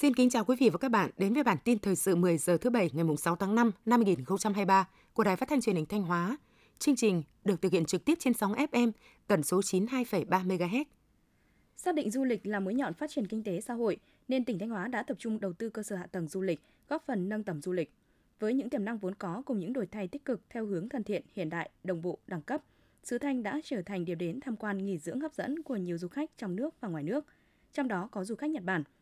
Xin kính chào quý vị và các bạn đến với bản tin thời sự 10 giờ thứ Bảy ngày 6 tháng 5 năm 2023 của Đài Phát thanh Truyền hình Thanh Hóa. Chương trình được thực hiện trực tiếp trên sóng FM tần số 92,3 MHz. Xác định du lịch là mũi nhọn phát triển kinh tế xã hội, nên tỉnh Thanh Hóa đã tập trung đầu tư cơ sở hạ tầng du lịch, góp phần nâng tầm du lịch. Với những tiềm năng vốn có cùng những đổi thay tích cực theo hướng thân thiện, hiện đại, đồng bộ, đẳng cấp, xứ Thanh đã trở thành điểm đến tham quan nghỉ dưỡng hấp dẫn của nhiều du khách trong nước và ngoài nước, trong đó có du khách Nhật Bản –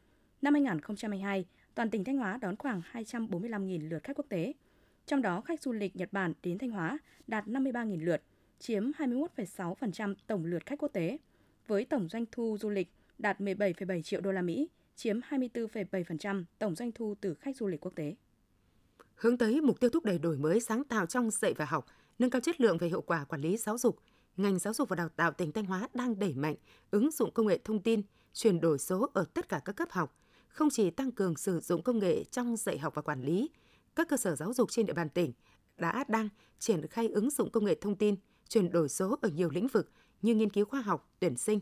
Năm 2022, toàn tỉnh Thanh Hóa đón khoảng 245.000 lượt khách quốc tế. Trong đó, khách du lịch Nhật Bản đến Thanh Hóa đạt 53.000 lượt, chiếm 21,6% tổng lượt khách quốc tế, với tổng doanh thu du lịch đạt 17,7 triệu đô la Mỹ, chiếm 24,7% tổng doanh thu từ khách du lịch quốc tế. Hướng tới mục tiêu thúc đẩy đổi mới sáng tạo trong dạy và học, nâng cao chất lượng về hiệu quả quản lý giáo dục, ngành giáo dục và đào tạo tỉnh Thanh Hóa đang đẩy mạnh ứng dụng công nghệ thông tin, chuyển đổi số ở tất cả các cấp học – không chỉ tăng cường sử dụng công nghệ trong dạy học và quản lý, các cơ sở giáo dục trên địa bàn tỉnh đã đang triển khai ứng dụng công nghệ thông tin, chuyển đổi số ở nhiều lĩnh vực như nghiên cứu khoa học, tuyển sinh.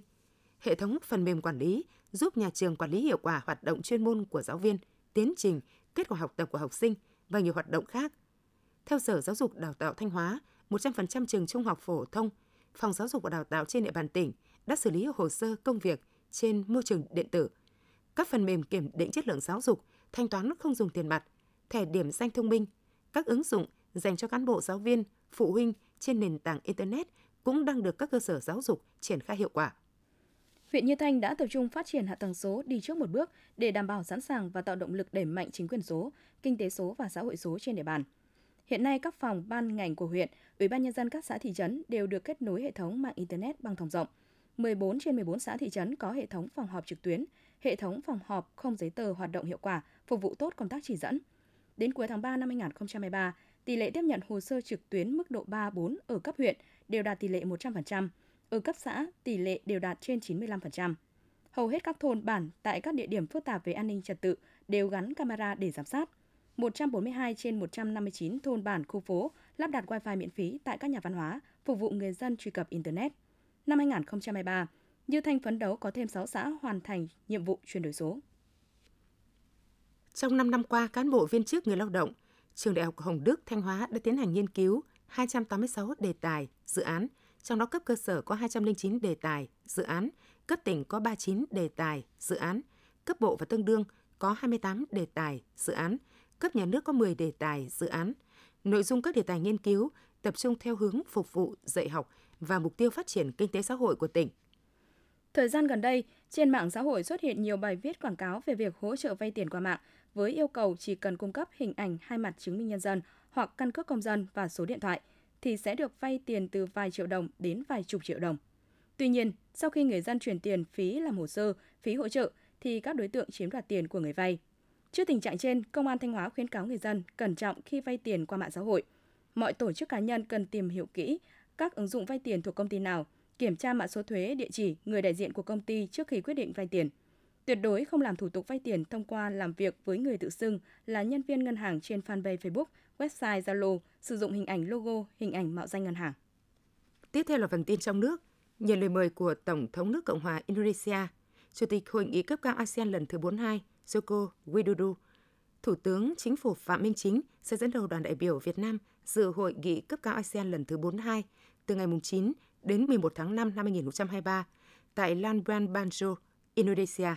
Hệ thống phần mềm quản lý giúp nhà trường quản lý hiệu quả hoạt động chuyên môn của giáo viên, tiến trình, kết quả học tập của học sinh và nhiều hoạt động khác. Theo Sở Giáo dục Đào tạo Thanh Hóa, 100% trường trung học phổ thông, phòng giáo dục và đào tạo trên địa bàn tỉnh đã xử lý hồ sơ công việc trên môi trường điện tử – các phần mềm kiểm định chất lượng giáo dục, thanh toán không dùng tiền mặt, thẻ điểm danh thông minh, các ứng dụng dành cho cán bộ giáo viên, phụ huynh trên nền tảng Internet cũng đang được các cơ sở giáo dục triển khai hiệu quả. Huyện Như Thanh đã tập trung phát triển hạ tầng số đi trước một bước để đảm bảo sẵn sàng và tạo động lực đẩy mạnh chính quyền số, kinh tế số và xã hội số trên địa bàn. Hiện nay các phòng ban ngành của huyện, Ủy ban nhân dân các xã thị trấn đều được kết nối hệ thống mạng internet bằng thông rộng. 14 trên 14 xã thị trấn có hệ thống phòng họp trực tuyến, hệ thống phòng họp không giấy tờ hoạt động hiệu quả, phục vụ tốt công tác chỉ dẫn. Đến cuối tháng 3 năm 2023, tỷ lệ tiếp nhận hồ sơ trực tuyến mức độ 3, 4 ở cấp huyện đều đạt tỷ lệ 100%, ở cấp xã tỷ lệ đều đạt trên 95%. Hầu hết các thôn bản tại các địa điểm phức tạp về an ninh trật tự đều gắn camera để giám sát. 142 trên 159 thôn bản khu phố lắp đặt Wi-Fi miễn phí tại các nhà văn hóa, phục vụ người dân truy cập Internet. Năm 2023, như Thanh phấn đấu có thêm 6 xã hoàn thành nhiệm vụ chuyển đổi số. Trong 5 năm qua, cán bộ viên chức người lao động, Trường Đại học Hồng Đức Thanh Hóa đã tiến hành nghiên cứu 286 đề tài, dự án, trong đó cấp cơ sở có 209 đề tài, dự án, cấp tỉnh có 39 đề tài, dự án, cấp bộ và tương đương có 28 đề tài, dự án, cấp nhà nước có 10 đề tài, dự án. Nội dung các đề tài nghiên cứu tập trung theo hướng phục vụ dạy học và mục tiêu phát triển kinh tế xã hội của tỉnh – Thời gian gần đây, trên mạng xã hội xuất hiện nhiều bài viết quảng cáo về việc hỗ trợ vay tiền qua mạng với yêu cầu chỉ cần cung cấp hình ảnh hai mặt chứng minh nhân dân hoặc căn cước công dân và số điện thoại thì sẽ được vay tiền từ vài triệu đồng đến vài chục triệu đồng. Tuy nhiên, sau khi người dân chuyển tiền phí làm hồ sơ, phí hỗ trợ thì các đối tượng chiếm đoạt tiền của người vay. Trước tình trạng trên, Công an Thanh Hóa khuyến cáo người dân cẩn trọng khi vay tiền qua mạng xã hội. Mọi tổ chức cá nhân cần tìm hiểu kỹ các ứng dụng vay tiền thuộc công ty nào kiểm tra mã số thuế, địa chỉ, người đại diện của công ty trước khi quyết định vay tiền. Tuyệt đối không làm thủ tục vay tiền thông qua làm việc với người tự xưng là nhân viên ngân hàng trên fanpage Facebook, website Zalo, sử dụng hình ảnh logo, hình ảnh mạo danh ngân hàng. Tiếp theo là phần tin trong nước. Nhận lời mời của Tổng thống nước Cộng hòa Indonesia, Chủ tịch Hội nghị cấp cao ASEAN lần thứ 42, Joko Widodo, Thủ tướng Chính phủ Phạm Minh Chính sẽ dẫn đầu đoàn đại biểu Việt Nam dự hội nghị cấp cao ASEAN lần thứ 42 từ ngày 9 đến 11 tháng 5 năm 2023 tại Labuan Bajo, Indonesia.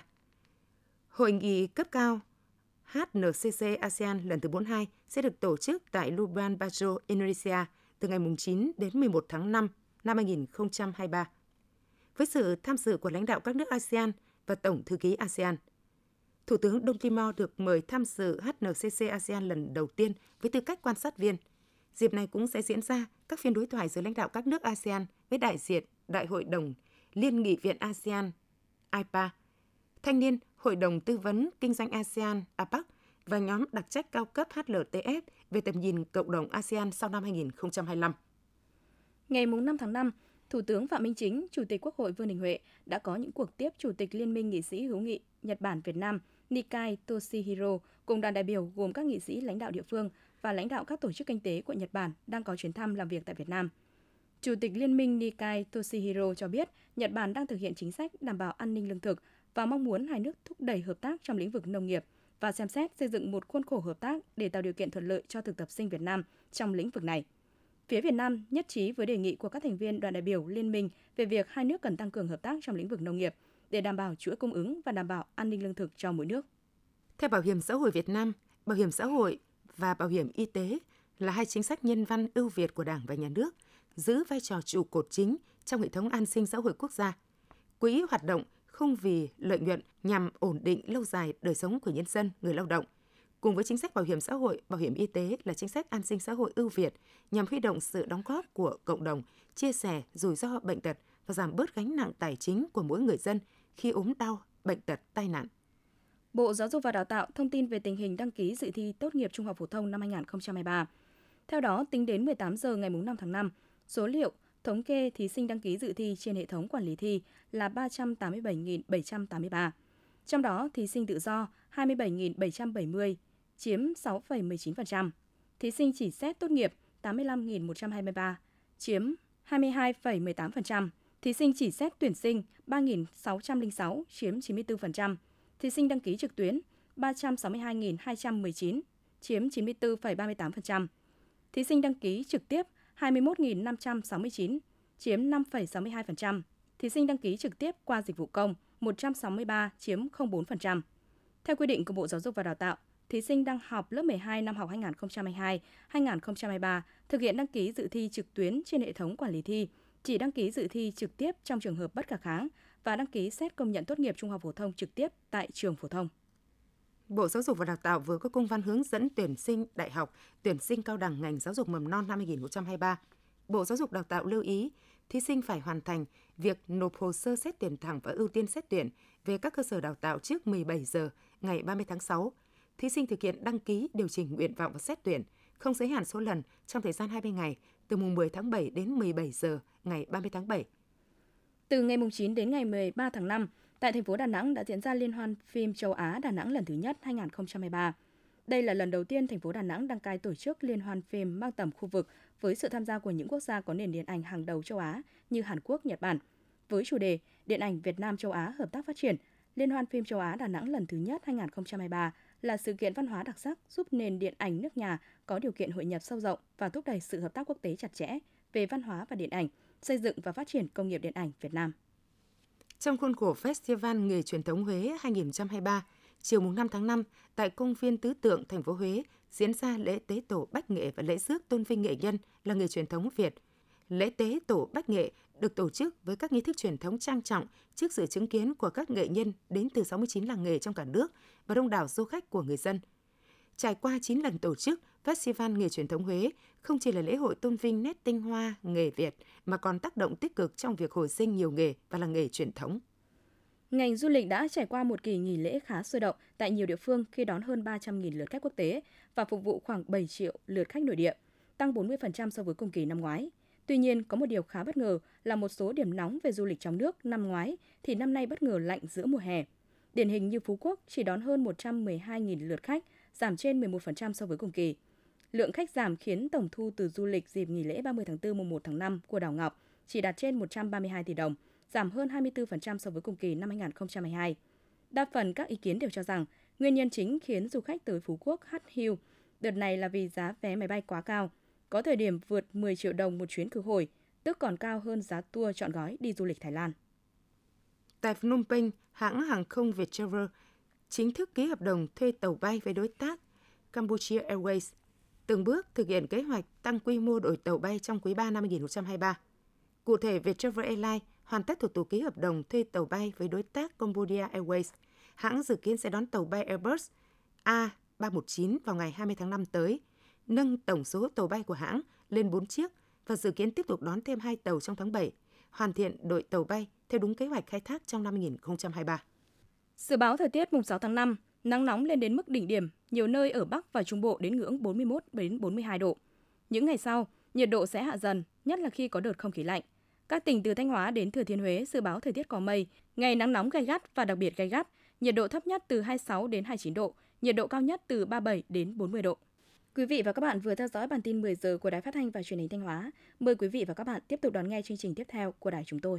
Hội nghị cấp cao HNCC ASEAN lần thứ 42 sẽ được tổ chức tại Labuan Bajo, Indonesia từ ngày 9 đến 11 tháng 5 năm 2023. Với sự tham dự của lãnh đạo các nước ASEAN và Tổng thư ký ASEAN, Thủ tướng Đông Timor được mời tham dự HNCC ASEAN lần đầu tiên với tư cách quan sát viên. Dịp này cũng sẽ diễn ra các phiên đối thoại giữa lãnh đạo các nước ASEAN với đại diện Đại hội đồng Liên nghị viện ASEAN IPA, Thanh niên Hội đồng Tư vấn Kinh doanh ASEAN APAC và nhóm đặc trách cao cấp HLTF về tầm nhìn cộng đồng ASEAN sau năm 2025. Ngày 5 tháng 5, Thủ tướng Phạm Minh Chính, Chủ tịch Quốc hội Vương Đình Huệ đã có những cuộc tiếp Chủ tịch Liên minh nghị sĩ hữu nghị Nhật Bản Việt Nam Nikai Toshihiro cùng đoàn đại biểu gồm các nghị sĩ lãnh đạo địa phương và lãnh đạo các tổ chức kinh tế của Nhật Bản đang có chuyến thăm làm việc tại Việt Nam. Chủ tịch Liên minh Nikai Toshihiro cho biết Nhật Bản đang thực hiện chính sách đảm bảo an ninh lương thực và mong muốn hai nước thúc đẩy hợp tác trong lĩnh vực nông nghiệp và xem xét xây dựng một khuôn khổ hợp tác để tạo điều kiện thuận lợi cho thực tập sinh Việt Nam trong lĩnh vực này. Phía Việt Nam nhất trí với đề nghị của các thành viên đoàn đại biểu liên minh về việc hai nước cần tăng cường hợp tác trong lĩnh vực nông nghiệp để đảm bảo chuỗi cung ứng và đảm bảo an ninh lương thực cho mỗi nước. Theo Bảo hiểm xã hội Việt Nam, bảo hiểm xã hội và bảo hiểm y tế là hai chính sách nhân văn ưu việt của Đảng và Nhà nước, giữ vai trò trụ cột chính trong hệ thống an sinh xã hội quốc gia. Quỹ hoạt động không vì lợi nhuận nhằm ổn định lâu dài đời sống của nhân dân, người lao động. Cùng với chính sách bảo hiểm xã hội, bảo hiểm y tế là chính sách an sinh xã hội ưu việt nhằm huy động sự đóng góp của cộng đồng, chia sẻ rủi ro bệnh tật và giảm bớt gánh nặng tài chính của mỗi người dân khi ốm đau, bệnh tật, tai nạn. Bộ Giáo dục và Đào tạo thông tin về tình hình đăng ký dự thi tốt nghiệp trung học phổ thông năm 2023. Theo đó, tính đến 18 giờ ngày 5 tháng 5, số liệu thống kê thí sinh đăng ký dự thi trên hệ thống quản lý thi là 387.783. Trong đó, thí sinh tự do 27.770, chiếm 6,19%. Thí sinh chỉ xét tốt nghiệp 85.123, chiếm 22,18%. Thí sinh chỉ xét tuyển sinh 3.606, chiếm 94%. Thí sinh đăng ký trực tuyến 362.219, chiếm 94,38%. Thí sinh đăng ký trực tiếp 21.569, chiếm 5,62%. Thí sinh đăng ký trực tiếp qua dịch vụ công 163, chiếm 0,4%. Theo quy định của Bộ Giáo dục và Đào tạo, thí sinh đang học lớp 12 năm học 2022-2023 thực hiện đăng ký dự thi trực tuyến trên hệ thống quản lý thi, chỉ đăng ký dự thi trực tiếp trong trường hợp bất khả kháng và đăng ký xét công nhận tốt nghiệp trung học phổ thông trực tiếp tại trường phổ thông. Bộ Giáo dục và Đào tạo vừa có công văn hướng dẫn tuyển sinh đại học, tuyển sinh cao đẳng ngành giáo dục mầm non năm 2023. Bộ Giáo dục Đào tạo lưu ý, thí sinh phải hoàn thành việc nộp hồ sơ xét tuyển thẳng và ưu tiên xét tuyển về các cơ sở đào tạo trước 17 giờ ngày 30 tháng 6. Thí sinh thực hiện đăng ký, điều chỉnh nguyện vọng và xét tuyển, không giới hạn số lần trong thời gian 20 ngày, từ mùng 10 tháng 7 đến 17 giờ ngày 30 tháng 7. Từ ngày mùng 9 đến ngày 13 tháng 5, tại thành phố Đà Nẵng đã diễn ra Liên hoan phim châu Á Đà Nẵng lần thứ nhất 2023. Đây là lần đầu tiên thành phố Đà Nẵng đăng cai tổ chức liên hoan phim mang tầm khu vực với sự tham gia của những quốc gia có nền điện ảnh hàng đầu châu Á như Hàn Quốc, Nhật Bản. Với chủ đề Điện ảnh Việt Nam châu Á hợp tác phát triển, Liên hoan phim châu Á Đà Nẵng lần thứ nhất 2023 là sự kiện văn hóa đặc sắc giúp nền điện ảnh nước nhà có điều kiện hội nhập sâu rộng và thúc đẩy sự hợp tác quốc tế chặt chẽ về văn hóa và điện ảnh, xây dựng và phát triển công nghiệp điện ảnh Việt Nam. Trong khuôn khổ Festival Nghề truyền thống Huế 2023, chiều mùng 5 tháng 5 tại công viên Tứ Tượng, thành phố Huế diễn ra lễ tế tổ Bách Nghệ và lễ rước tôn vinh nghệ nhân là nghề truyền thống Việt. Lễ tế tổ Bách Nghệ được tổ chức với các nghi thức truyền thống trang trọng trước sự chứng kiến của các nghệ nhân đến từ 69 làng nghề trong cả nước và đông đảo du khách của người dân. Trải qua 9 lần tổ chức, Festival Nghề truyền thống Huế không chỉ là lễ hội tôn vinh nét tinh hoa nghề Việt mà còn tác động tích cực trong việc hồi sinh nhiều nghề và làng nghề truyền thống. Ngành du lịch đã trải qua một kỳ nghỉ lễ khá sôi động tại nhiều địa phương khi đón hơn 300.000 lượt khách quốc tế và phục vụ khoảng 7 triệu lượt khách nội địa, tăng 40% so với cùng kỳ năm ngoái. Tuy nhiên, có một điều khá bất ngờ là một số điểm nóng về du lịch trong nước năm ngoái thì năm nay bất ngờ lạnh giữa mùa hè. Điển hình như Phú Quốc chỉ đón hơn 112.000 lượt khách, giảm trên 11% so với cùng kỳ. Lượng khách giảm khiến tổng thu từ du lịch dịp nghỉ lễ 30 tháng 4 mùng 1 tháng 5 của đảo Ngọc chỉ đạt trên 132 tỷ đồng, giảm hơn 24% so với cùng kỳ năm 2022. Đa phần các ý kiến đều cho rằng nguyên nhân chính khiến du khách tới Phú Quốc hắt hiu đợt này là vì giá vé máy bay quá cao, có thời điểm vượt 10 triệu đồng một chuyến khứ hồi, tức còn cao hơn giá tour chọn gói đi du lịch Thái Lan. Tại Phnom Penh, hãng hàng không Viettravel chính thức ký hợp đồng thuê tàu bay với đối tác Campuchia Airways, từng bước thực hiện kế hoạch tăng quy mô đội tàu bay trong quý 3 năm 2023. Cụ thể, Viettravel Airlines hoàn tất thủ tục ký hợp đồng thuê tàu bay với đối tác Cambodia Airways. Hãng dự kiến sẽ đón tàu bay Airbus A319 vào ngày 20 tháng 5 tới, nâng tổng số tàu bay của hãng lên 4 chiếc và dự kiến tiếp tục đón thêm 2 tàu trong tháng 7, hoàn thiện đội tàu bay theo đúng kế hoạch khai thác trong năm 2023. Dự báo thời tiết mùng 6 tháng 5, nắng nóng lên đến mức đỉnh điểm, nhiều nơi ở Bắc và Trung Bộ đến ngưỡng 41 đến 42 độ. Những ngày sau, nhiệt độ sẽ hạ dần, nhất là khi có đợt không khí lạnh. Các tỉnh từ Thanh Hóa đến Thừa Thiên Huế dự báo thời tiết có mây, ngày nắng nóng gay gắt và đặc biệt gay gắt, nhiệt độ thấp nhất từ 26 đến 29 độ, nhiệt độ cao nhất từ 37 đến 40 độ. Quý vị và các bạn vừa theo dõi bản tin 10 giờ của Đài Phát thanh và Truyền hình Thanh Hóa. Mời quý vị và các bạn tiếp tục đón nghe chương trình tiếp theo của đài chúng tôi.